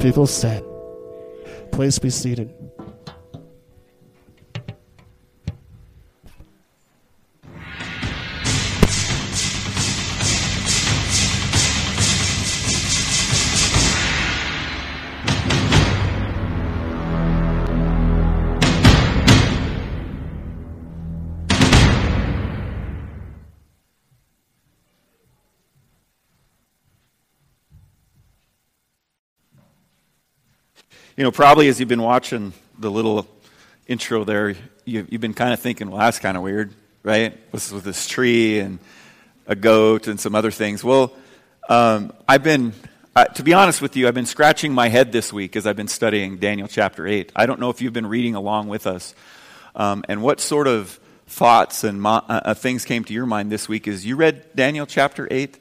people said. Please be seated. You know, probably as you've been watching the little intro there, you, have been kind of thinking, well, that's kind of weird, right? With, with this tree and a goat and some other things. Well, um, I've been, uh, to be honest with you, I've been scratching my head this week as I've been studying Daniel chapter 8. I don't know if you've been reading along with us. Um, and what sort of thoughts and mo- uh, uh things came to your mind this week as you read Daniel chapter 8?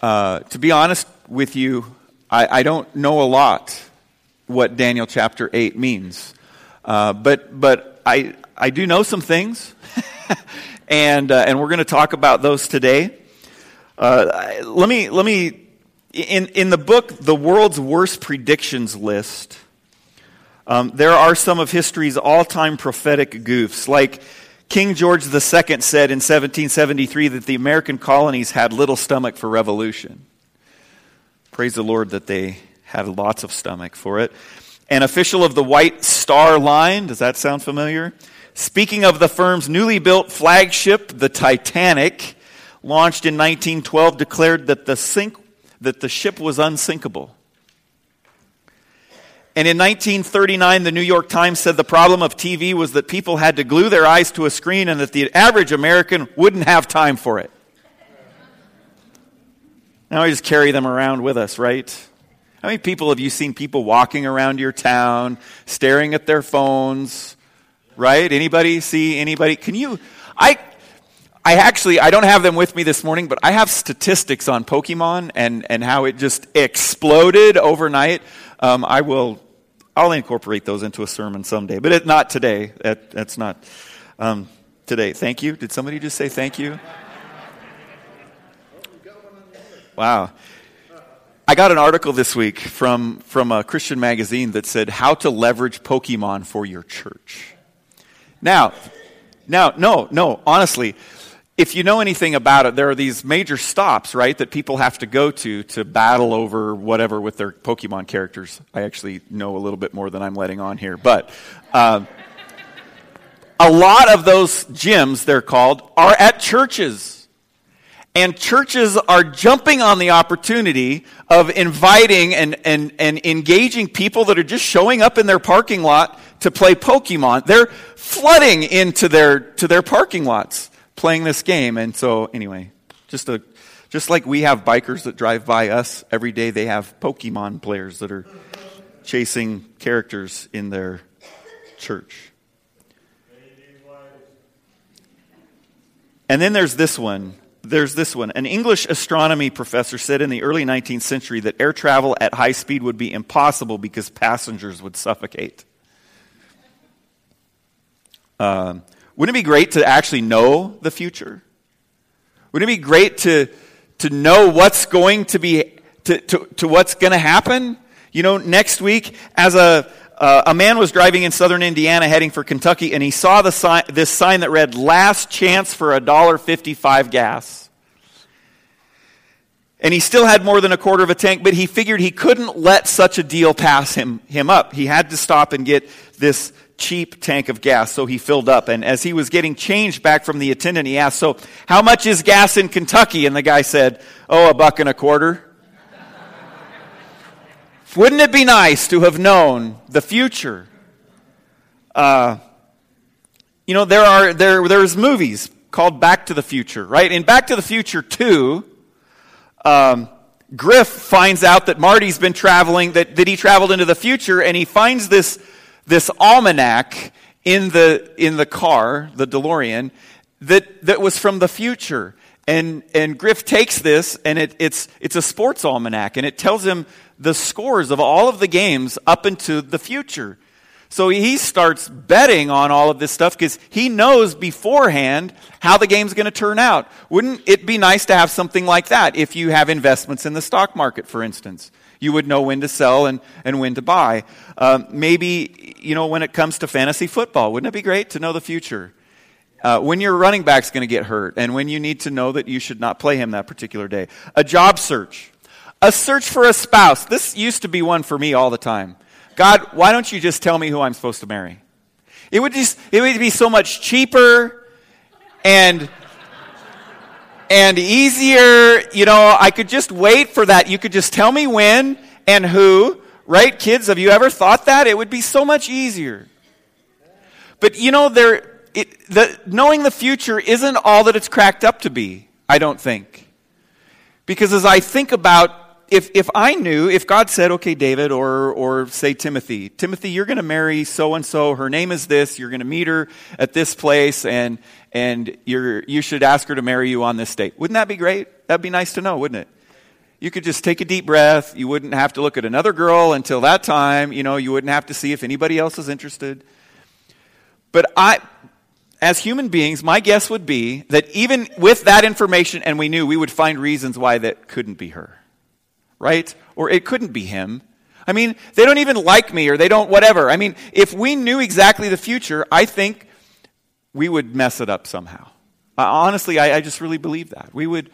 Uh, to be honest with you, I, I don't know a lot what Daniel chapter 8 means. Uh, but but I, I do know some things, and, uh, and we're going to talk about those today. Uh, let me, let me in, in the book, The World's Worst Predictions List, um, there are some of history's all time prophetic goofs. Like King George II said in 1773 that the American colonies had little stomach for revolution. Praise the Lord that they had lots of stomach for it. An official of the White Star Line, does that sound familiar? Speaking of the firm's newly built flagship, the Titanic, launched in 1912, declared that the, sink, that the ship was unsinkable. And in 1939, the New York Times said the problem of TV was that people had to glue their eyes to a screen and that the average American wouldn't have time for it. Now we just carry them around with us, right? How many people have you seen people walking around your town, staring at their phones? Right? Anybody see anybody? Can you? I, I actually I don't have them with me this morning, but I have statistics on Pokemon and and how it just exploded overnight. Um, I will. I'll incorporate those into a sermon someday, but it, not today. That, that's not um, today. Thank you. Did somebody just say thank you? Wow. I got an article this week from, from a Christian magazine that said how to leverage Pokemon for your church. Now, now, no, no, honestly, if you know anything about it, there are these major stops, right, that people have to go to to battle over whatever with their Pokemon characters. I actually know a little bit more than I'm letting on here, but uh, a lot of those gyms, they're called, are at churches. And churches are jumping on the opportunity of inviting and, and, and engaging people that are just showing up in their parking lot to play Pokemon. They're flooding into their, to their parking lots playing this game. And so, anyway, just, a, just like we have bikers that drive by us every day, they have Pokemon players that are chasing characters in their church. And then there's this one there's this one. An English astronomy professor said in the early 19th century that air travel at high speed would be impossible because passengers would suffocate. Um, wouldn't it be great to actually know the future? Wouldn't it be great to, to know what's going to be, to, to, to what's going to happen? You know, next week, as a, uh, a man was driving in southern Indiana heading for Kentucky, and he saw the sign, this sign that read, Last Chance for a dollar fifty-five gas. And he still had more than a quarter of a tank, but he figured he couldn't let such a deal pass him, him up. He had to stop and get this cheap tank of gas, so he filled up. And as he was getting changed back from the attendant, he asked, So, how much is gas in Kentucky? And the guy said, Oh, a buck and a quarter. Wouldn't it be nice to have known the future? Uh, you know, there are there there's movies called Back to the Future, right? In Back to the Future 2, um, Griff finds out that Marty's been traveling, that, that he traveled into the future, and he finds this, this almanac in the, in the car, the DeLorean, that, that was from the future. And, and Griff takes this, and it, it's, it's a sports almanac, and it tells him the scores of all of the games up into the future. So he starts betting on all of this stuff because he knows beforehand how the game's going to turn out. Wouldn't it be nice to have something like that if you have investments in the stock market, for instance? You would know when to sell and, and when to buy. Um, maybe, you know, when it comes to fantasy football, wouldn't it be great to know the future? Uh, when your running back's going to get hurt and when you need to know that you should not play him that particular day. A job search. A search for a spouse. This used to be one for me all the time. God, why don't you just tell me who I'm supposed to marry? It would just, it would be so much cheaper and, and easier. You know, I could just wait for that. You could just tell me when and who. Right, kids? Have you ever thought that? It would be so much easier. But you know, there, it, the, knowing the future isn't all that it's cracked up to be, I don't think. Because as I think about if, if I knew, if God said, okay, David, or, or say Timothy, Timothy, you're going to marry so and so, her name is this, you're going to meet her at this place, and, and you're, you should ask her to marry you on this date. Wouldn't that be great? That'd be nice to know, wouldn't it? You could just take a deep breath. You wouldn't have to look at another girl until that time. You know, you wouldn't have to see if anybody else is interested. But I, as human beings, my guess would be that even with that information and we knew, we would find reasons why that couldn't be her right? Or it couldn't be him. I mean, they don't even like me or they don't whatever. I mean, if we knew exactly the future, I think we would mess it up somehow. Honestly, I, I just really believe that. We would,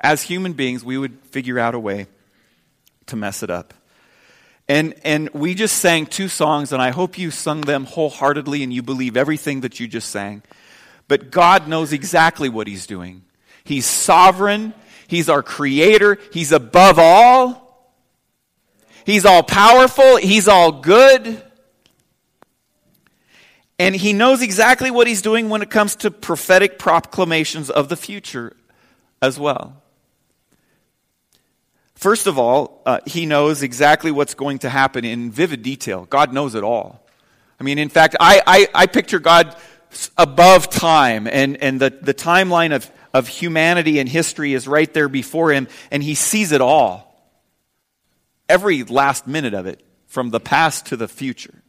as human beings, we would figure out a way to mess it up. And, and we just sang two songs, and I hope you sung them wholeheartedly and you believe everything that you just sang. But God knows exactly what He's doing. He's sovereign, He's our creator. He's above all. He's all powerful. He's all good. And he knows exactly what he's doing when it comes to prophetic proclamations of the future as well. First of all, uh, he knows exactly what's going to happen in vivid detail. God knows it all. I mean, in fact, I, I, I picture God above time and, and the, the timeline of of humanity and history is right there before him, and he sees it all. Every last minute of it, from the past to the future.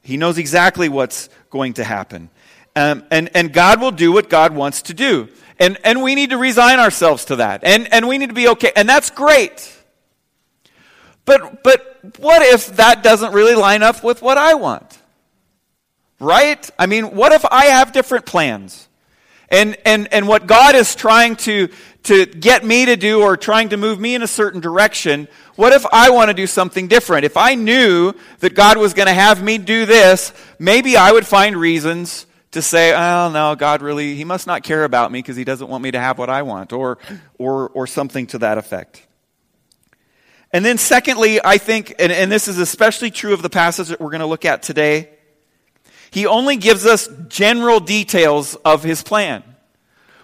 He knows exactly what's going to happen. Um, and, and God will do what God wants to do. And, and we need to resign ourselves to that. And, and we need to be okay. And that's great. But, but what if that doesn't really line up with what I want? Right? I mean, what if I have different plans? And, and, and what God is trying to, to get me to do or trying to move me in a certain direction, what if I want to do something different? If I knew that God was going to have me do this, maybe I would find reasons to say, oh no, God really, he must not care about me because he doesn't want me to have what I want, or, or, or something to that effect. And then secondly, I think, and, and this is especially true of the passage that we're going to look at today, he only gives us general details of his plan.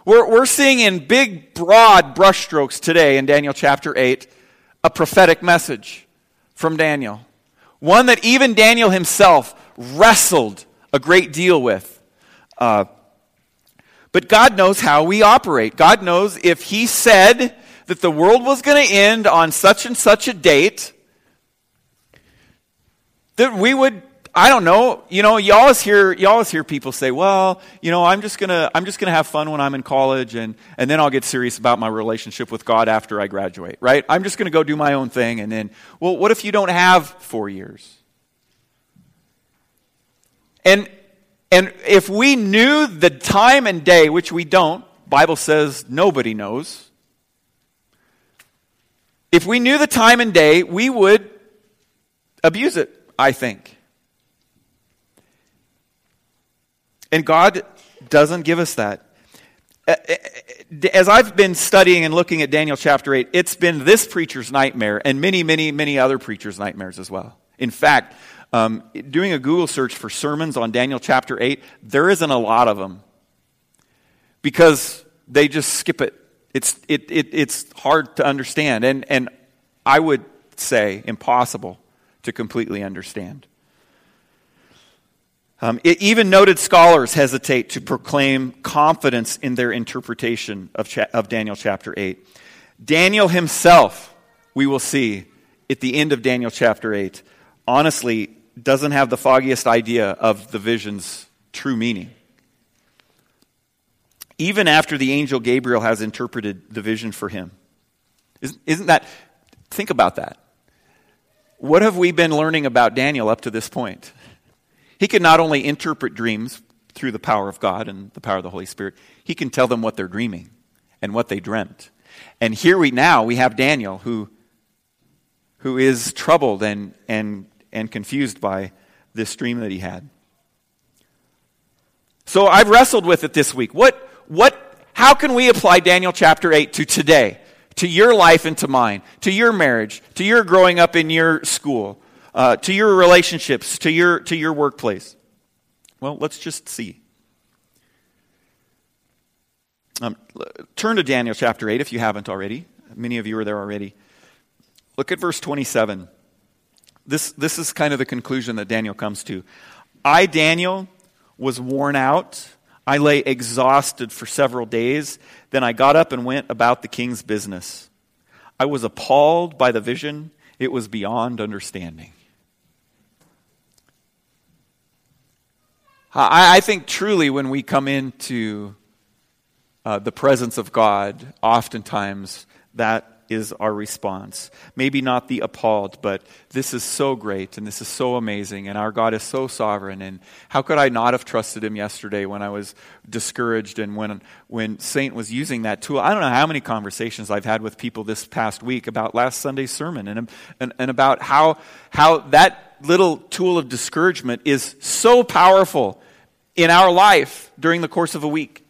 We're, we're seeing in big, broad brushstrokes today in Daniel chapter 8 a prophetic message from Daniel. One that even Daniel himself wrestled a great deal with. Uh, but God knows how we operate. God knows if He said that the world was going to end on such and such a date, that we would I don't know. You know, you always hear you always hear people say, "Well, you know, I'm just gonna I'm just gonna have fun when I'm in college, and and then I'll get serious about my relationship with God after I graduate." Right? I'm just gonna go do my own thing, and then, well, what if you don't have four years? And and if we knew the time and day, which we don't, Bible says nobody knows. If we knew the time and day, we would abuse it, I think. And God doesn't give us that. Uh, uh, uh, as I've been studying and looking at Daniel chapter 8, it's been this preacher's nightmare and many, many, many other preachers' nightmares as well. In fact, um, doing a Google search for sermons on Daniel chapter 8, there isn't a lot of them because they just skip it. It's, it, it, it's hard to understand, and, and I would say impossible to completely understand. Um, it, even noted scholars hesitate to proclaim confidence in their interpretation of, cha- of Daniel chapter 8. Daniel himself, we will see at the end of Daniel chapter 8, honestly doesn't have the foggiest idea of the vision's true meaning. Even after the angel Gabriel has interpreted the vision for him. Isn't, isn't that, think about that. what have we been learning about Daniel up to this point? He can not only interpret dreams through the power of God and the power of the Holy Spirit, he can tell them what they're dreaming and what they dreamt. And here we now we have Daniel who who is troubled and and and confused by this dream that he had. So I've wrestled with it this week. What what how can we apply Daniel chapter 8 to today? To your life and to mine, to your marriage, to your growing up in your school, uh, to your relationships, to your, to your workplace? Well, let's just see. Um, turn to Daniel chapter 8 if you haven't already. Many of you are there already. Look at verse 27. This, this is kind of the conclusion that Daniel comes to. I, Daniel, was worn out. I lay exhausted for several days. Then I got up and went about the king's business. I was appalled by the vision, it was beyond understanding. I, I think truly when we come into uh, the presence of God, oftentimes that is our response. Maybe not the appalled, but this is so great and this is so amazing and our God is so sovereign. And how could I not have trusted him yesterday when I was discouraged and when, when Satan was using that tool? I don't know how many conversations I've had with people this past week about last Sunday's sermon and, and, and about how, how that little tool of discouragement is so powerful in our life during the course of a week.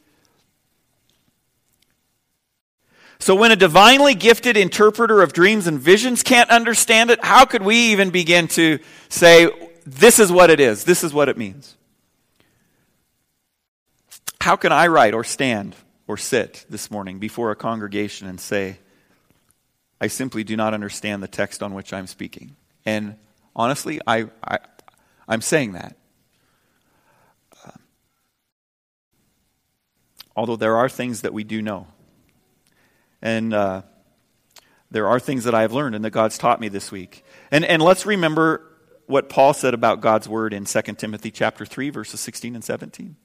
So, when a divinely gifted interpreter of dreams and visions can't understand it, how could we even begin to say, this is what it is, this is what it means? How can I write or stand or sit this morning before a congregation and say, I simply do not understand the text on which I'm speaking? And honestly, I, I, I'm saying that. although there are things that we do know. And uh, there are things that I have learned and that God's taught me this week. And, and let's remember what Paul said about God's word in 2 Timothy chapter 3, verses 16 and 17.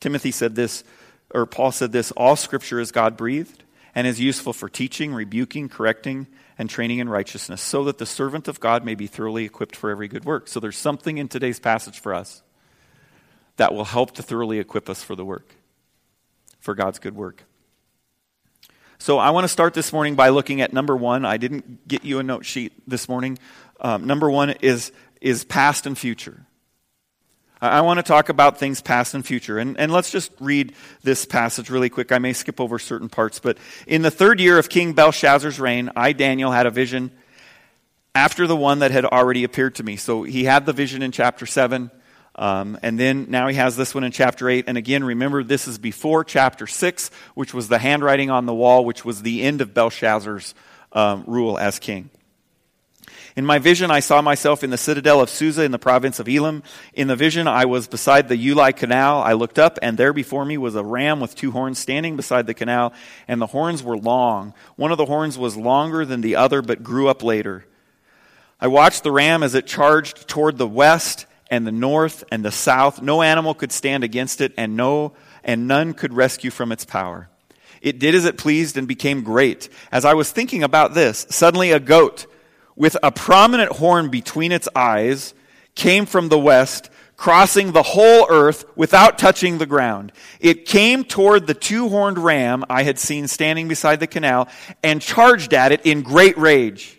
Timothy said this, or Paul said this all scripture is God breathed and is useful for teaching, rebuking, correcting, and training in righteousness, so that the servant of God may be thoroughly equipped for every good work. So there's something in today's passage for us that will help to thoroughly equip us for the work for God's good work. So I want to start this morning by looking at number one. I didn't get you a note sheet this morning. Um, number one is, is past and future. I, want to talk about things past and future. And, and let's just read this passage really quick. I may skip over certain parts. But in the third year of King Belshazzar's reign, I, Daniel, had a vision after the one that had already appeared to me. So he had the vision in chapter 7. Um, and then now he has this one in chapter 8. And again, remember, this is before chapter 6, which was the handwriting on the wall, which was the end of Belshazzar's um, rule as king. In my vision, I saw myself in the citadel of Susa in the province of Elam. In the vision, I was beside the Ulai canal. I looked up, and there before me was a ram with two horns standing beside the canal, and the horns were long. One of the horns was longer than the other, but grew up later. I watched the ram as it charged toward the west and the north and the south. No animal could stand against it, and no and none could rescue from its power. It did as it pleased and became great. As I was thinking about this, suddenly a goat with a prominent horn between its eyes came from the west, crossing the whole earth without touching the ground. It came toward the two horned ram I had seen standing beside the canal and charged at it in great rage.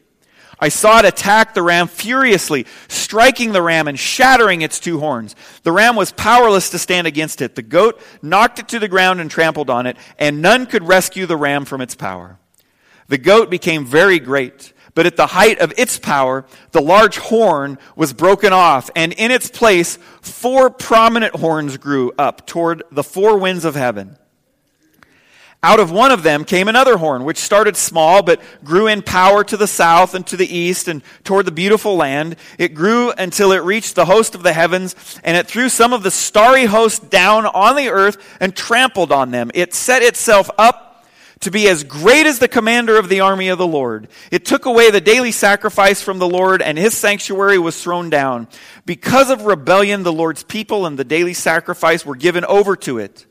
I saw it attack the ram furiously, striking the ram and shattering its two horns. The ram was powerless to stand against it. The goat knocked it to the ground and trampled on it, and none could rescue the ram from its power. The goat became very great, but at the height of its power, the large horn was broken off, and in its place, four prominent horns grew up toward the four winds of heaven. Out of one of them came another horn, which started small, but grew in power to the south and to the east and toward the beautiful land. It grew until it reached the host of the heavens, and it threw some of the starry host down on the earth and trampled on them. It set itself up to be as great as the commander of the army of the Lord. It took away the daily sacrifice from the Lord, and his sanctuary was thrown down. Because of rebellion, the Lord's people and the daily sacrifice were given over to it.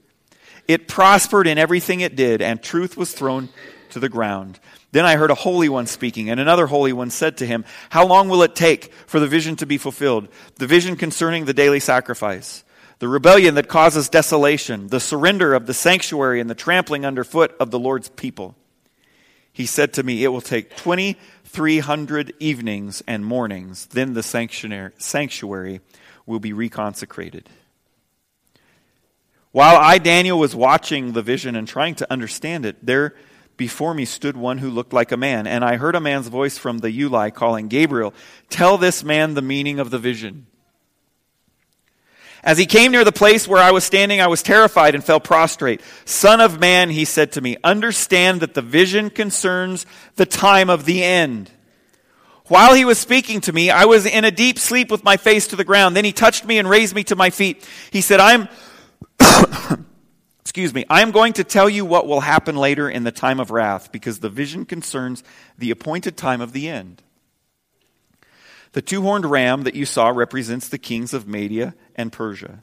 It prospered in everything it did, and truth was thrown to the ground. Then I heard a holy one speaking, and another holy one said to him, How long will it take for the vision to be fulfilled? The vision concerning the daily sacrifice, the rebellion that causes desolation, the surrender of the sanctuary, and the trampling underfoot of the Lord's people. He said to me, It will take 2,300 evenings and mornings, then the sanctuary will be reconsecrated. While I, Daniel, was watching the vision and trying to understand it, there before me stood one who looked like a man, and I heard a man's voice from the Ulai calling, Gabriel, tell this man the meaning of the vision. As he came near the place where I was standing, I was terrified and fell prostrate. Son of man, he said to me, understand that the vision concerns the time of the end. While he was speaking to me, I was in a deep sleep with my face to the ground. Then he touched me and raised me to my feet. He said, I'm Excuse me. I am going to tell you what will happen later in the time of wrath because the vision concerns the appointed time of the end. The two horned ram that you saw represents the kings of Media and Persia.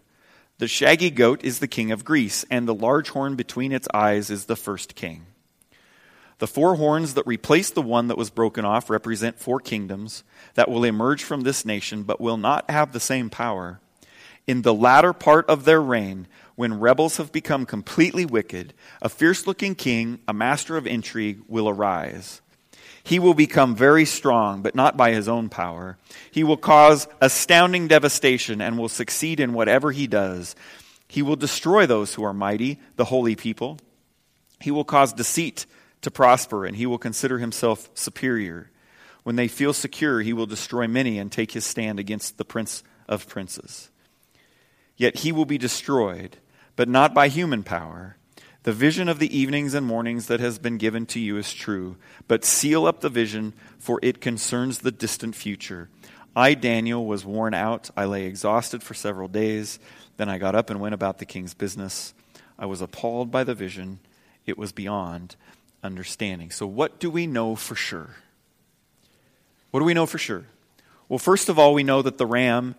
The shaggy goat is the king of Greece, and the large horn between its eyes is the first king. The four horns that replace the one that was broken off represent four kingdoms that will emerge from this nation, but will not have the same power. In the latter part of their reign, when rebels have become completely wicked, a fierce looking king, a master of intrigue, will arise. He will become very strong, but not by his own power. He will cause astounding devastation and will succeed in whatever he does. He will destroy those who are mighty, the holy people. He will cause deceit to prosper, and he will consider himself superior. When they feel secure, he will destroy many and take his stand against the prince of princes. Yet he will be destroyed but not by human power. The vision of the evenings and mornings that has been given to you is true, but seal up the vision, for it concerns the distant future. I, Daniel, was worn out. I lay exhausted for several days. Then I got up and went about the king's business. I was appalled by the vision. It was beyond understanding. So, what do we know for sure? What do we know for sure? Well, first of all, we know that the ram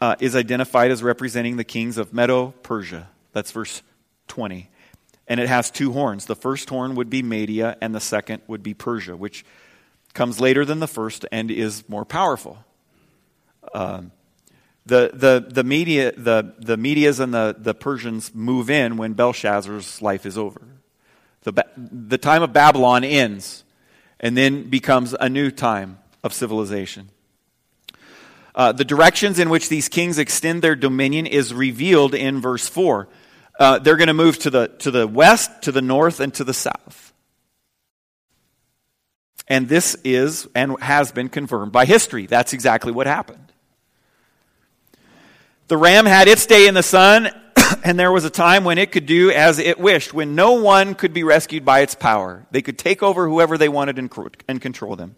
uh, is identified as representing the kings of Medo Persia. That's verse 20. And it has two horns. The first horn would be Media, and the second would be Persia, which comes later than the first and is more powerful. Um, the, the, the, media, the, the Medias and the, the Persians move in when Belshazzar's life is over. The, the time of Babylon ends and then becomes a new time of civilization. Uh, the directions in which these kings extend their dominion is revealed in verse 4 uh, they're going to move to the, to the west, to the north, and to the south. And this is and has been confirmed by history. That's exactly what happened. The ram had its day in the sun, and there was a time when it could do as it wished, when no one could be rescued by its power. They could take over whoever they wanted and, and control them.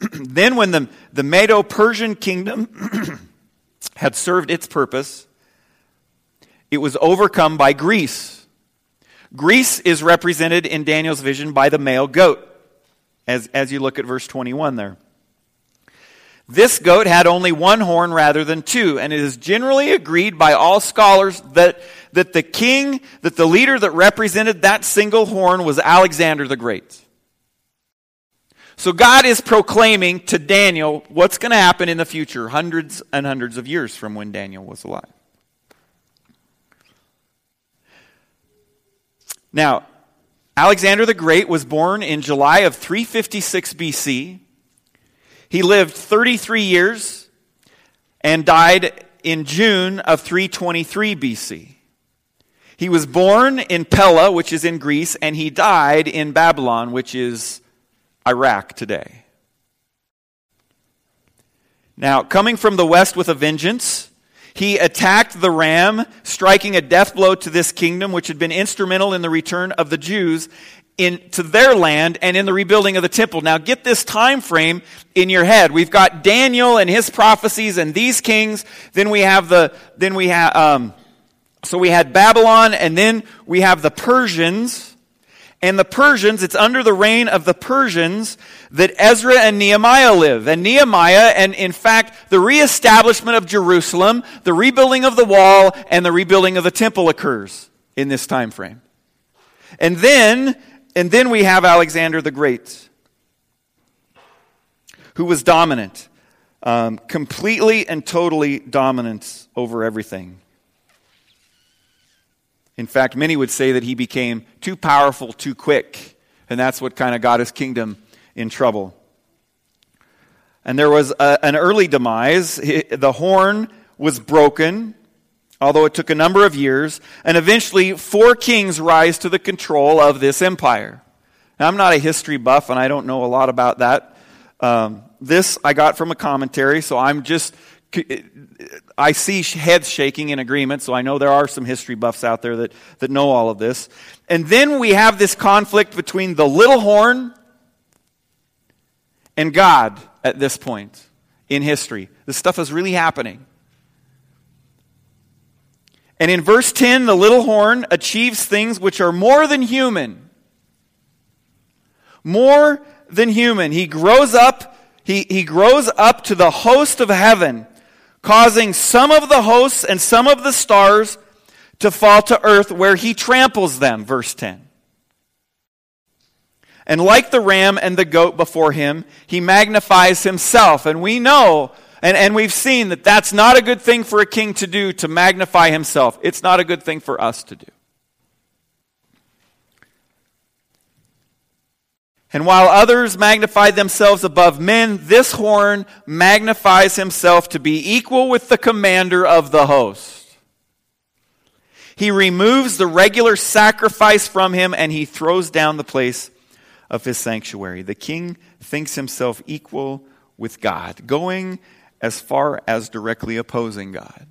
then, when the, the Medo Persian kingdom had served its purpose, it was overcome by Greece. Greece is represented in Daniel's vision by the male goat, as, as you look at verse 21 there. This goat had only one horn rather than two, and it is generally agreed by all scholars that, that the king, that the leader that represented that single horn was Alexander the Great. So God is proclaiming to Daniel what's going to happen in the future, hundreds and hundreds of years from when Daniel was alive. Now, Alexander the Great was born in July of 356 BC. He lived 33 years and died in June of 323 BC. He was born in Pella, which is in Greece, and he died in Babylon, which is Iraq today. Now, coming from the west with a vengeance, he attacked the ram, striking a death blow to this kingdom, which had been instrumental in the return of the Jews into their land and in the rebuilding of the temple. Now get this time frame in your head. We've got Daniel and his prophecies and these kings. Then we have the, then we have, um, so we had Babylon and then we have the Persians and the Persians, it's under the reign of the Persians that Ezra and Nehemiah live. And Nehemiah, and in fact, the reestablishment of Jerusalem, the rebuilding of the wall, and the rebuilding of the temple occurs in this time frame. And then And then we have Alexander the Great, who was dominant, um, completely and totally dominant over everything. In fact, many would say that he became too powerful too quick, and that's what kind of got his kingdom in trouble. And there was a, an early demise. The horn was broken, although it took a number of years, and eventually four kings rise to the control of this empire. Now, I'm not a history buff, and I don't know a lot about that. Um, this I got from a commentary, so I'm just I see heads shaking in agreement, so I know there are some history buffs out there that, that know all of this. And then we have this conflict between the little horn and God at this point in history. This stuff is really happening. And in verse 10, the little horn achieves things which are more than human. More than human. He grows up, he, he grows up to the host of heaven causing some of the hosts and some of the stars to fall to earth where he tramples them. Verse 10. And like the ram and the goat before him, he magnifies himself. And we know, and, and we've seen that that's not a good thing for a king to do, to magnify himself. It's not a good thing for us to do. And while others magnify themselves above men, this horn magnifies himself to be equal with the commander of the host. He removes the regular sacrifice from him and he throws down the place of his sanctuary. The king thinks himself equal with God, going as far as directly opposing God.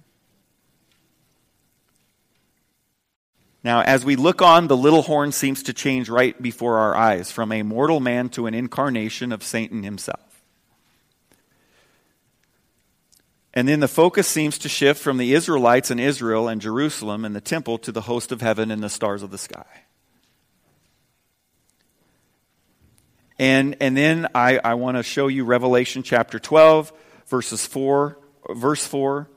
Now, as we look on, the little horn seems to change right before our eyes from a mortal man to an incarnation of Satan himself. And then the focus seems to shift from the Israelites and Israel and Jerusalem and the temple to the host of heaven and the stars of the sky. And, and then I, I want to show you Revelation chapter 12, verses 4, verse 4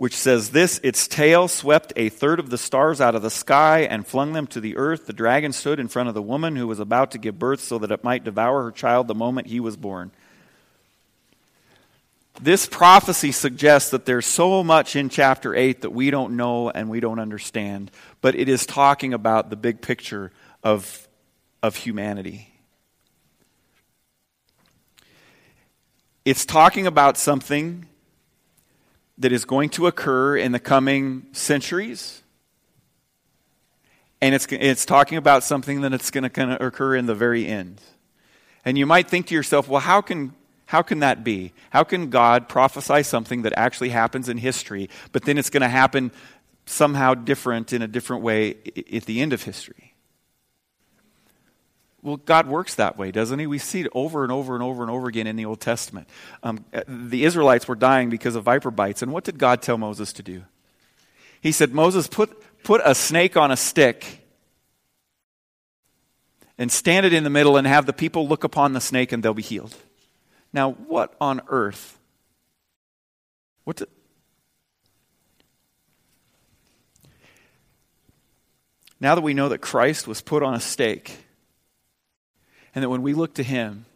which says this Its tail swept a third of the stars out of the sky and flung them to the earth. The dragon stood in front of the woman who was about to give birth so that it might devour her child the moment he was born. This prophecy suggests that there's so much in chapter 8 that we don't know and we don't understand, but it is talking about the big picture of, of humanity. It's talking about something that is going to occur in the coming centuries. And it's, it's talking about something that it's going to occur in the very end. And you might think to yourself, well, how can, how can that be? How can God prophesy something that actually happens in history, but then it's going to happen somehow different in a different way at the end of history? Well, God works that way, doesn't He? We see it over and over and over and over again in the Old Testament. Um, the Israelites were dying because of viper bites, and what did God tell Moses to do? He said, Moses, put, put a snake on a stick and stand it in the middle and have the people look upon the snake and they'll be healed. Now, what on earth? What? Now that we know that Christ was put on a stake and that when we look to Him,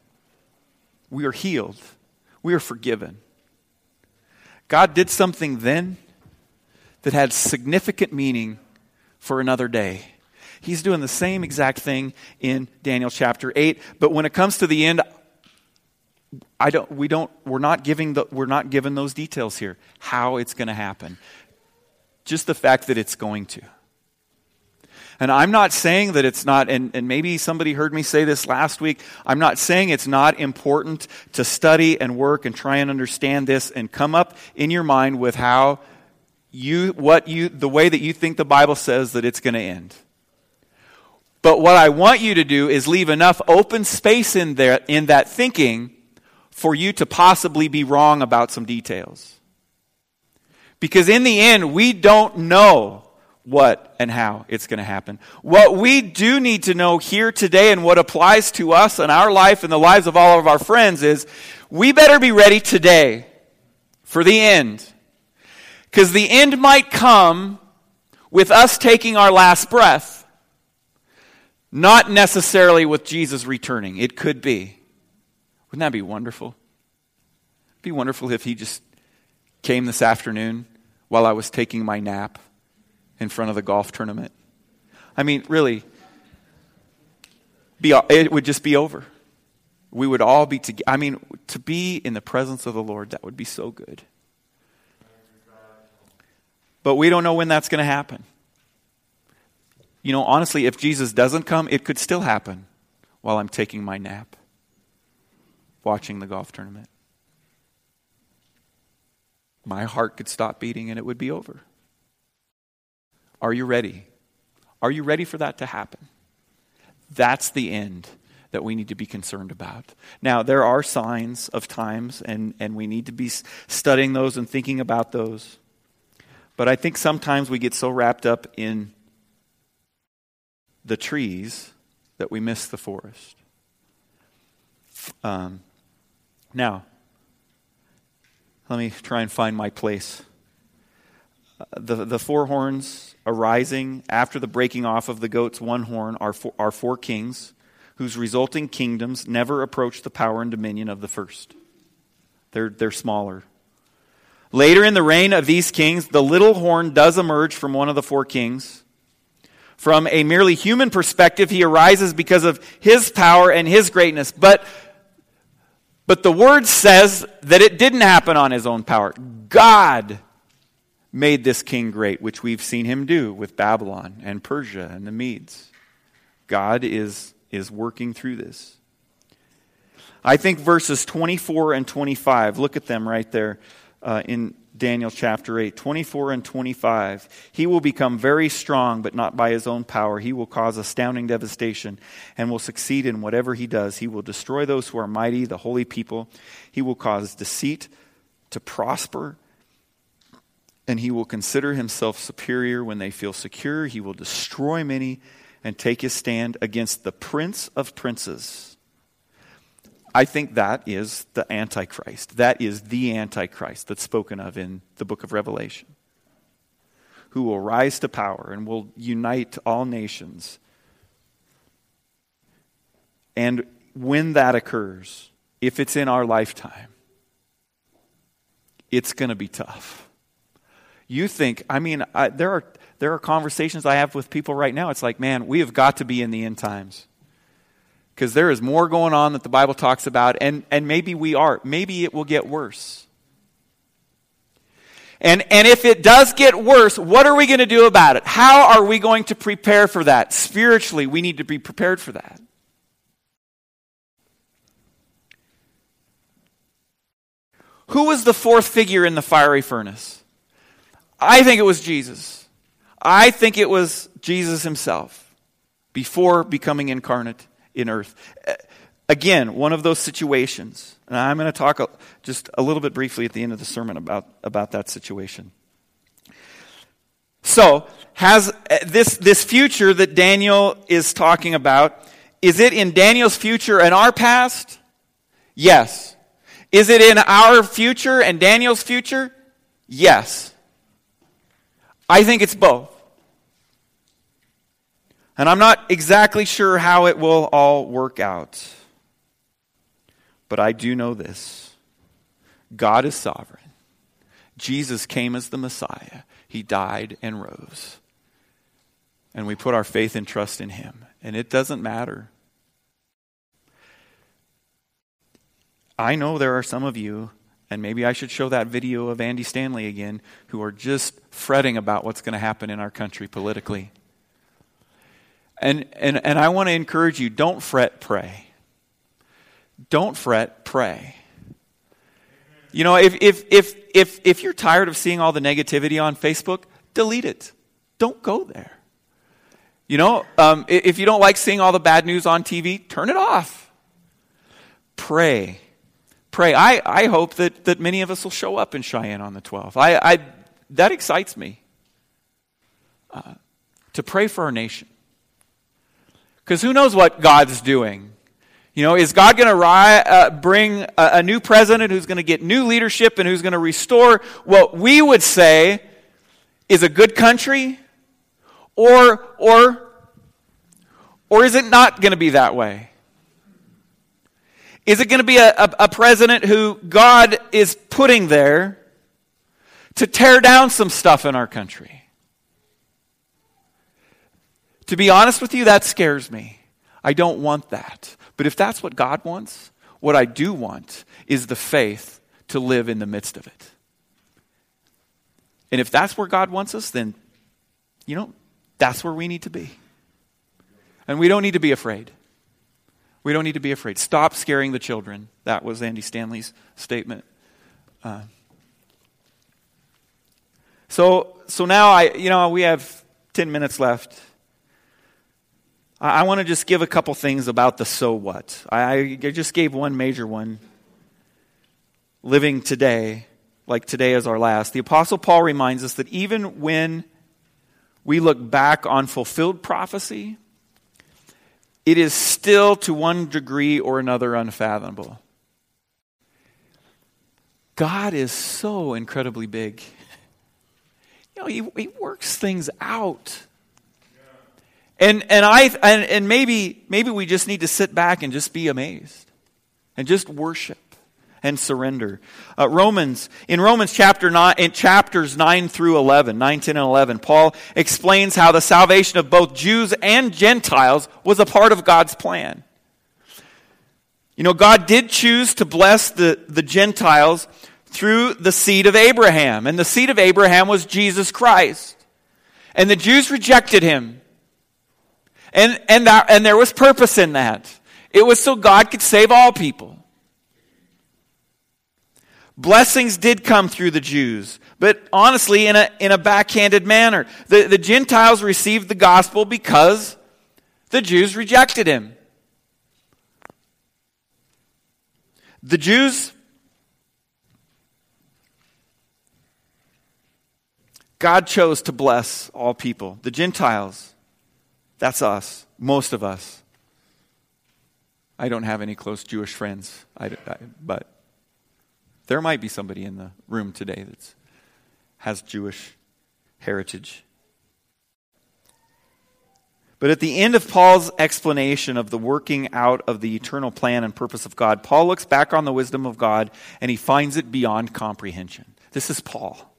we are healed, we are forgiven. God did something then that had significant meaning for another day. He's doing the same exact thing in Daniel chapter 8, but when it comes to the end, I don't, we don't, we're not giving the, we're not given those details here, how it's going to happen. Just the fact that it's going to. And I'm not saying that it's not, and, and maybe somebody heard me say this last week. I'm not saying it's not important to study and work and try and understand this and come up in your mind with how you, what you, the way that you think the Bible says that it's going to end. But what I want you to do is leave enough open space in there, in that thinking for you to possibly be wrong about some details. Because in the end, we don't know what and how it's going to happen. What we do need to know here today and what applies to us and our life and the lives of all of our friends is we better be ready today for the end. Because the end might come with us taking our last breath. Not necessarily with Jesus returning. It could be. Wouldn't that be wonderful? It'd be wonderful if he just came this afternoon while I was taking my nap in front of the golf tournament. I mean, really, be, it would just be over. We would all be together. I mean, to be in the presence of the Lord, that would be so good. But we don't know when that's going to happen. You know, honestly, if Jesus doesn't come, it could still happen while I'm taking my nap, watching the golf tournament. My heart could stop beating and it would be over. Are you ready? Are you ready for that to happen? That's the end that we need to be concerned about. Now, there are signs of times, and, and we need to be studying those and thinking about those. But I think sometimes we get so wrapped up in the trees that we miss the forest. Um, now, let me try and find my place. The, the four horns arising after the breaking off of the goat's one horn are four, are four kings whose resulting kingdoms never approach the power and dominion of the first. They're, they're smaller. Later in the reign of these kings, the little horn does emerge from one of the four kings. From a merely human perspective, he arises because of his power and his greatness. But, but the word says that it didn't happen on his own power. God made this king great, which we've seen him do with Babylon and Persia and the Medes. God is, is working through this. I think verses 24 and 25, look at them right there uh, in Daniel chapter 8, 24 and 25. He will become very strong, but not by his own power. He will cause astounding devastation and will succeed in whatever he does. He will destroy those who are mighty, the holy people. He will cause deceit to prosper and he will consider himself superior when they feel secure. He will destroy many and take his stand against the prince of princes. I think that is the Antichrist. That is the Antichrist that's spoken of in the book of Revelation, who will rise to power and will unite all nations. And when that occurs, if it's in our lifetime, it's going to be tough you think, I mean, I, there, are, there are conversations I have with people right now. It's like, man, we have got to be in the end times. Because there is more going on that the Bible talks about, and, and maybe we are. Maybe it will get worse. And, and if it does get worse, what are we going to do about it? How are we going to prepare for that? Spiritually, we need to be prepared for that. Who was the fourth figure in the fiery furnace? I think it was Jesus. I think it was Jesus himself before becoming incarnate in earth. Again, one of those situations. And I'm going to talk just a little bit briefly at the end of the sermon about, about that situation. So, has eh, this, this future that Daniel is talking about, is it in Daniel's future and our past? Yes. Is it in our future and Daniel's future? Yes. I think it's both. And I'm not exactly sure how it will all work out. But I do know this God is sovereign. Jesus came as the Messiah, He died and rose. And we put our faith and trust in Him. And it doesn't matter. I know there are some of you and maybe I should show that video of Andy Stanley again, who are just fretting about what's going to happen in our country politically. And, and, and I want to encourage you don't fret, pray. Don't fret, pray. You know, if, if, if, if, if you're tired of seeing all the negativity on Facebook, delete it. Don't go there. You know, um, if you don't like seeing all the bad news on TV, turn it off. Pray pray. I, I hope that, that many of us will show up in Cheyenne on the 12th. I, I, that excites me uh, to pray for our nation. Because who knows what God's doing? You know, is God going to uh, bring a, a new president who's going to get new leadership and who's going to restore what we would say is a good country? Or, or Or is it not going to be that way? Is it going to be a, a, a, president who God is putting there to tear down some stuff in our country? To be honest with you, that scares me. I don't want that. But if that's what God wants, what I do want is the faith to live in the midst of it. And if that's where God wants us, then, you know, that's where we need to be. And we don't need to be afraid. We don't need to be afraid. Stop scaring the children. That was Andy Stanley's statement. Uh, so, so now I, you know, we have 10 minutes left. I, I want to just give a couple things about the so what. I, I just gave one major one. Living today, like today is our last. The Apostle Paul reminds us that even when we look back on fulfilled prophecy, it is still to one degree or another unfathomable. God is so incredibly big. You know, he, he works things out. And, and, I, and, and maybe, maybe we just need to sit back and just be amazed and just worship and surrender. Uh, Romans, in Romans chapter 9, in chapters 9 through 11, 9, 10, and 11, Paul explains how the salvation of both Jews and Gentiles was a part of God's plan. You know, God did choose to bless the, the Gentiles through the seed of Abraham, and the seed of Abraham was Jesus Christ. And the Jews rejected him. And, and, that, and there was purpose in that. It was so God could save all people. Blessings did come through the Jews, but honestly, in a, in a backhanded manner. The, the Gentiles received the gospel because the Jews rejected him. The Jews, God chose to bless all people. The Gentiles, that's us, most of us. I don't have any close Jewish friends, I, I, but there might be somebody in the room today that has Jewish heritage. But at the end of Paul's explanation of the working out of the eternal plan and purpose of God, Paul looks back on the wisdom of God and he finds it beyond comprehension. This is Paul.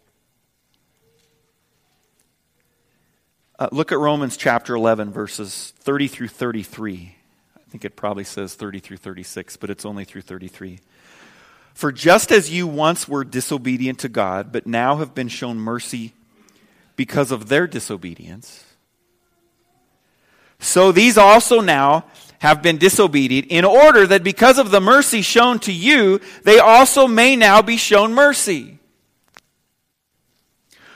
Uh, look at Romans chapter 11, verses 30 through 33. I think it probably says 30 through 36, but it's only through 33. For just as you once were disobedient to God, but now have been shown mercy because of their disobedience, so these also now have been disobedient, in order that because of the mercy shown to you, they also may now be shown mercy.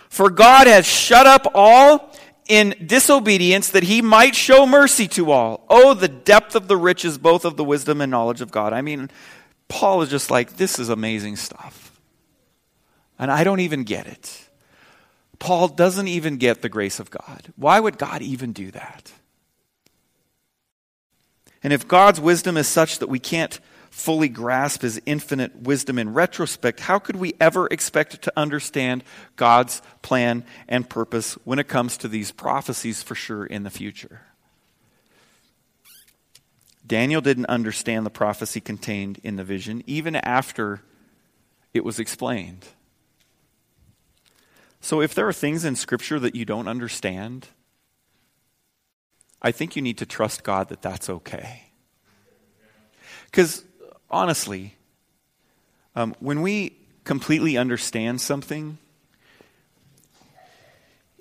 For God has shut up all in disobedience that he might show mercy to all. Oh, the depth of the riches, both of the wisdom and knowledge of God. I mean, Paul is just like, this is amazing stuff. And I don't even get it. Paul doesn't even get the grace of God. Why would God even do that? And if God's wisdom is such that we can't fully grasp his infinite wisdom in retrospect, how could we ever expect to understand God's plan and purpose when it comes to these prophecies for sure in the future? Daniel didn't understand the prophecy contained in the vision, even after it was explained. So, if there are things in Scripture that you don't understand, I think you need to trust God that that's okay. Because, honestly, um, when we completely understand something,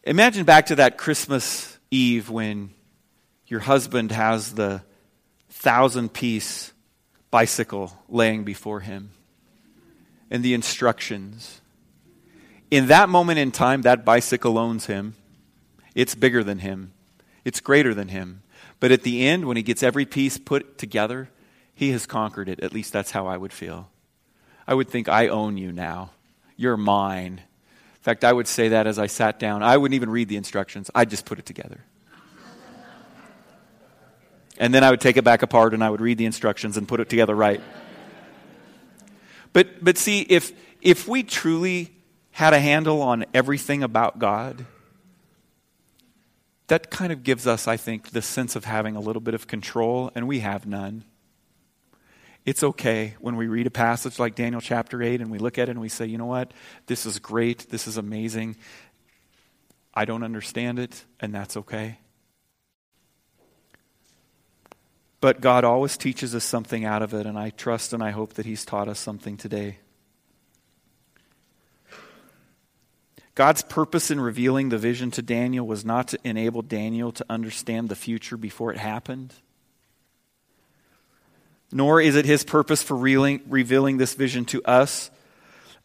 imagine back to that Christmas Eve when your husband has the thousand piece bicycle laying before him and the instructions. In that moment in time, that bicycle owns him. It's bigger than him, it's greater than him. But at the end, when he gets every piece put together, he has conquered it. At least that's how I would feel. I would think, I own you now. You're mine. In fact, I would say that as I sat down. I wouldn't even read the instructions, I'd just put it together. And then I would take it back apart and I would read the instructions and put it together right. But, but see, if, if we truly had a handle on everything about God, that kind of gives us, I think, the sense of having a little bit of control, and we have none. It's okay when we read a passage like Daniel chapter 8 and we look at it and we say, you know what? This is great. This is amazing. I don't understand it, and that's okay. But God always teaches us something out of it, and I trust and I hope that He's taught us something today. God's purpose in revealing the vision to Daniel was not to enable Daniel to understand the future before it happened nor is it his purpose for revealing this vision to us.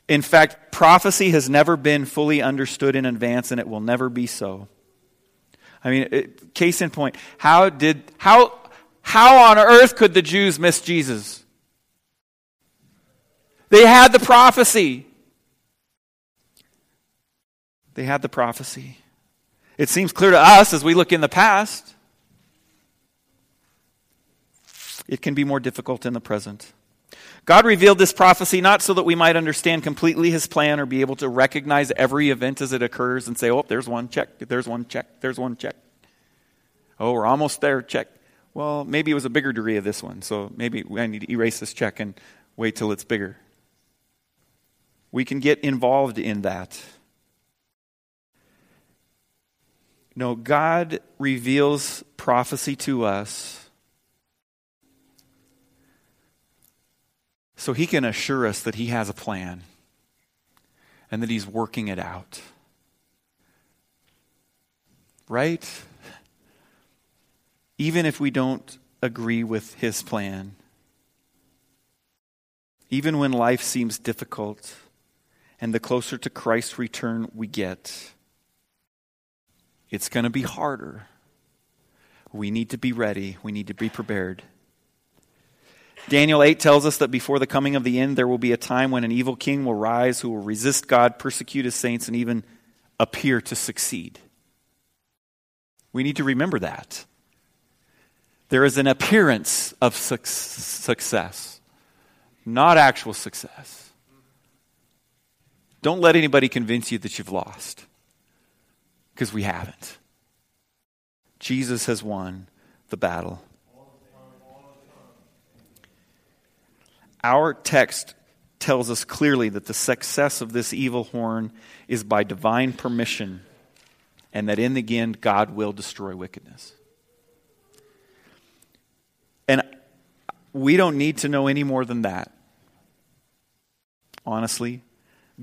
In fact, prophecy has never been fully understood in advance, and it will never be so. I mean, case in point, how did how how on earth could the Jews miss Jesus? They had the prophecy. They had the prophecy. It seems clear to us as we look in the past it can be more difficult in the present. God revealed this prophecy not so that we might understand completely his plan or be able to recognize every event as it occurs and say, oh, there's one, check, there's one, check, there's one, check. Oh, we're almost there, check. Well, maybe it was a bigger degree of this one, so maybe I need to erase this check and wait till it's bigger. We can get involved in that. No, God reveals prophecy to us so he can assure us that he has a plan and that he's working it out. Right? Even if we don't agree with his plan, even when life seems difficult and the closer to Christ's return we get, it's going to be harder. We need to be ready, we need to be prepared. Daniel 8 tells us that before the coming of the end, there will be a time when an evil king will rise who will resist God, persecute his saints, and even appear to succeed. We need to remember that. There is an appearance of su- success, not actual success. Don't let anybody convince you that you've lost, because we haven't. Jesus has won the battle. Our text tells us clearly that the success of this evil horn is by divine permission, and that in the end, God will destroy wickedness. And we don't need to know any more than that. Honestly,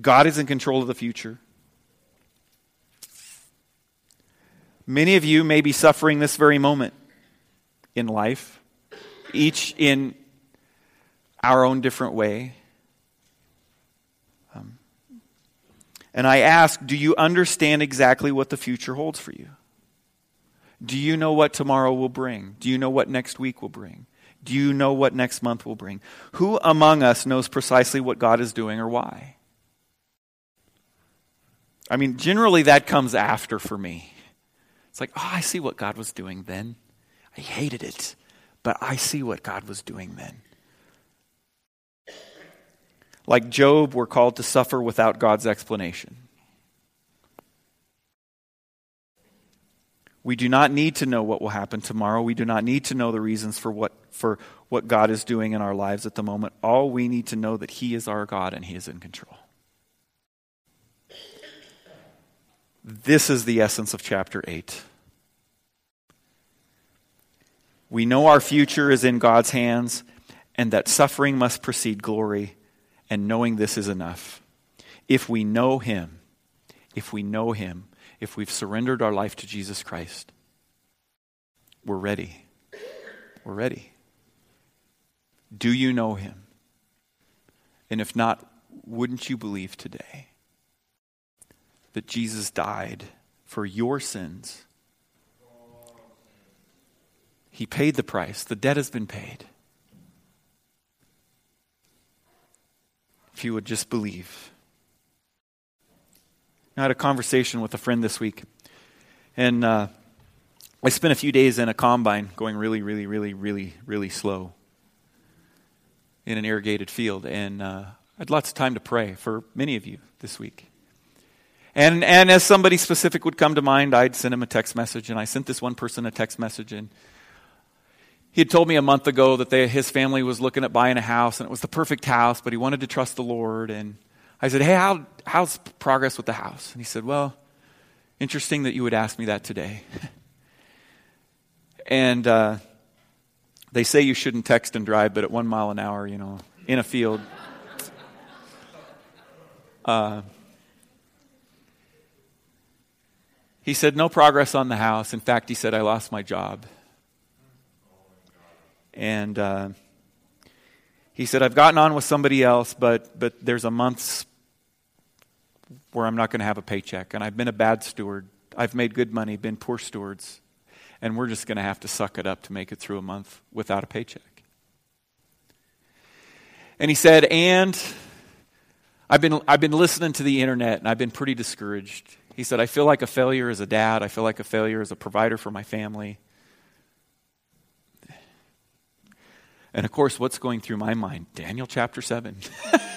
God is in control of the future. Many of you may be suffering this very moment in life, each in our own different way. Um, and I ask, do you understand exactly what the future holds for you? Do you know what tomorrow will bring? Do you know what next week will bring? Do you know what next month will bring? Who among us knows precisely what God is doing or why? I mean, generally that comes after for me. It's like, oh, I see what God was doing then. I hated it, but I see what God was doing then. Like Job, we're called to suffer without God's explanation. We do not need to know what will happen tomorrow. We do not need to know the reasons for what, for what God is doing in our lives at the moment. All we need to know that He is our God and He is in control. This is the essence of chapter 8. We know our future is in God's hands and that suffering must precede glory and knowing this is enough. If we know Him, if we know Him, if we've surrendered our life to Jesus Christ, we're ready. We're ready. Do you know Him? And if not, wouldn't you believe today that Jesus died for your sins? He paid the price, the debt has been paid. if you would just believe. I had a conversation with a friend this week, and uh, I spent a few days in a combine going really, really, really, really, really slow in an irrigated field, and uh, I had lots of time to pray for many of you this week. And, and as somebody specific would come to mind, I'd send him a text message. And I sent this one person a text message. And he had told me a month ago that they, his family was looking at buying a house, and it was the perfect house, but he wanted to trust the Lord. And I said, Hey, how, how's progress with the house? And he said, Well, interesting that you would ask me that today. and uh, they say you shouldn't text and drive, but at one mile an hour, you know, in a field. Uh, he said, No progress on the house. In fact, he said, I lost my job. And uh, he said, I've gotten on with somebody else, but, but there's a month's where I'm not going to have a paycheck. And I've been a bad steward. I've made good money, been poor stewards. And we're just going to have to suck it up to make it through a month without a paycheck. And he said, and I've been, I've been listening to the internet and I've been pretty discouraged. He said, I feel like a failure as a dad. I feel like a failure as a provider for my family. And of course, what's going through my mind? Daniel chapter 7.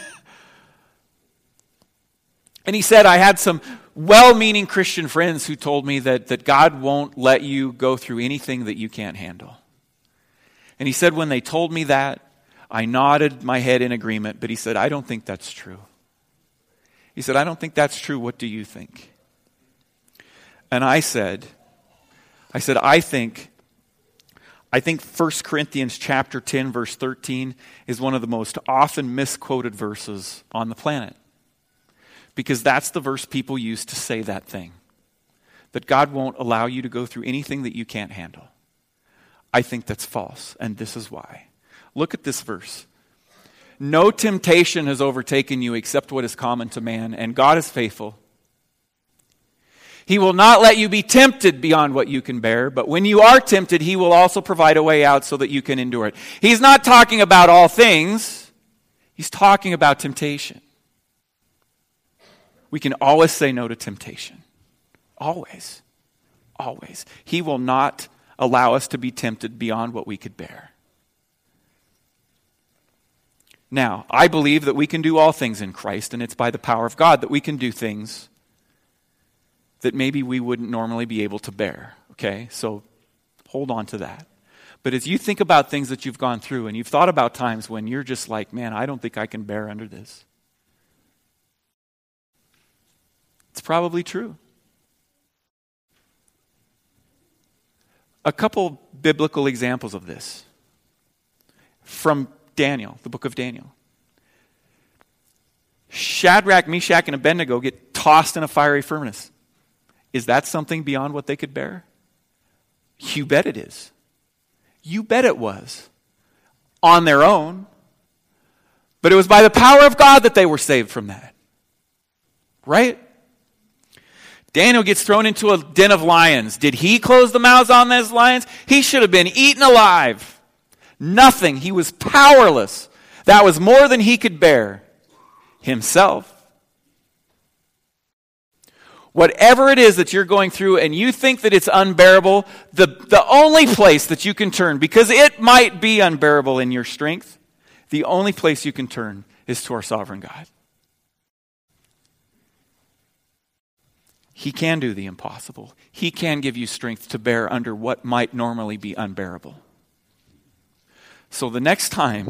and he said, I had some well meaning Christian friends who told me that, that God won't let you go through anything that you can't handle. And he said, when they told me that, I nodded my head in agreement, but he said, I don't think that's true. He said, I don't think that's true. What do you think? And I said, I said, I think I think 1 Corinthians chapter 10 verse 13 is one of the most often misquoted verses on the planet. Because that's the verse people use to say that thing. That God won't allow you to go through anything that you can't handle. I think that's false, and this is why. Look at this verse. No temptation has overtaken you except what is common to man, and God is faithful he will not let you be tempted beyond what you can bear, but when you are tempted, He will also provide a way out so that you can endure it. He's not talking about all things, He's talking about temptation. We can always say no to temptation. Always. Always. He will not allow us to be tempted beyond what we could bear. Now, I believe that we can do all things in Christ, and it's by the power of God that we can do things that maybe we wouldn't normally be able to bear. Okay? So hold on to that. But as you think about things that you've gone through and you've thought about times when you're just like, man, I don't think I can bear under this, it's probably true. A couple biblical examples of this from Daniel, the book of Daniel. Shadrach, Meshach, and Abednego get tossed in a fiery furnace. Is that something beyond what they could bear? You bet it is. You bet it was. On their own. But it was by the power of God that they were saved from that. Right? Daniel gets thrown into a den of lions. Did he close the mouths on those lions? He should have been eaten alive. Nothing. He was powerless. That was more than he could bear himself. Whatever it is that you're going through and you think that it's unbearable, the, the only place that you can turn, because it might be unbearable in your strength, the only place you can turn is to our sovereign God. He can do the impossible. He can give you strength to bear under what might normally be unbearable. So the next time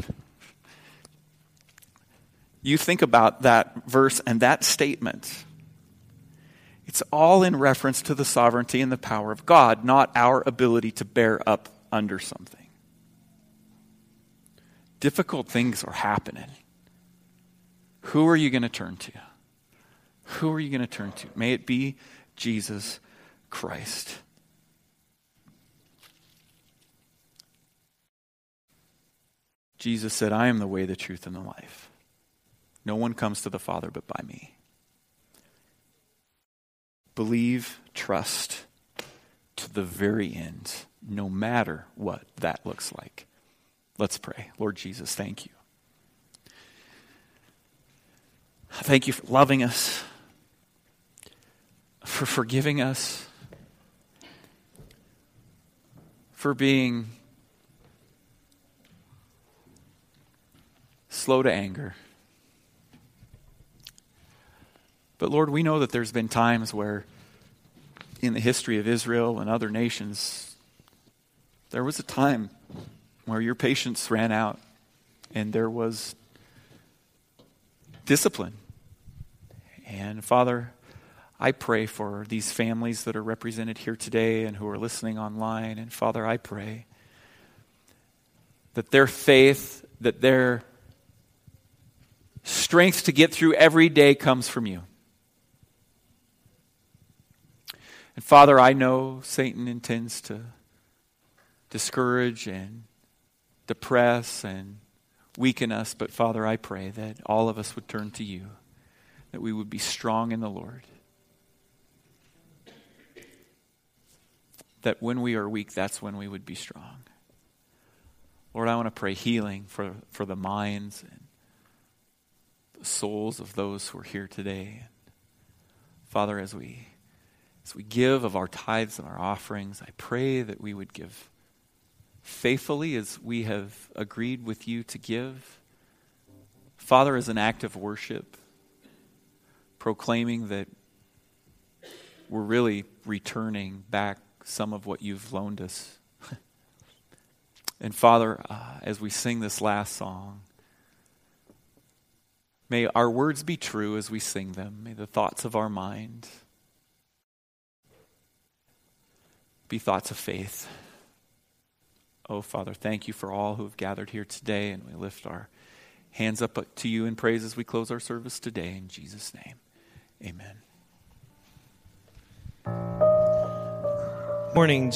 you think about that verse and that statement, it's all in reference to the sovereignty and the power of God, not our ability to bear up under something. Difficult things are happening. Who are you going to turn to? Who are you going to turn to? May it be Jesus Christ. Jesus said, I am the way, the truth, and the life. No one comes to the Father but by me believe, trust to the very end, no matter what that looks like. Let's pray. Lord Jesus, thank you. Thank you for loving us, for forgiving us, for being slow to anger But Lord, we know that there's been times where in the history of Israel and other nations, there was a time where your patience ran out and there was discipline. And Father, I pray for these families that are represented here today and who are listening online. And Father, I pray that their faith, that their strength to get through every day comes from you. And Father, I know Satan intends to discourage and depress and weaken us, but Father, I pray that all of us would turn to you, that we would be strong in the Lord. That when we are weak, that's when we would be strong. Lord, I want to pray healing for, for the minds and the souls of those who are here today. Father, as we as we give of our tithes and our offerings, I pray that we would give faithfully as we have agreed with you to give. Father, as an act of worship, proclaiming that we're really returning back some of what you've loaned us. and Father, uh, as we sing this last song, may our words be true as we sing them. May the thoughts of our mind be thoughts of faith. Oh, Father, thank you for all who have gathered here today, and we lift our hands up to you in praise as we close our service today. In Jesus' name, amen. Morning.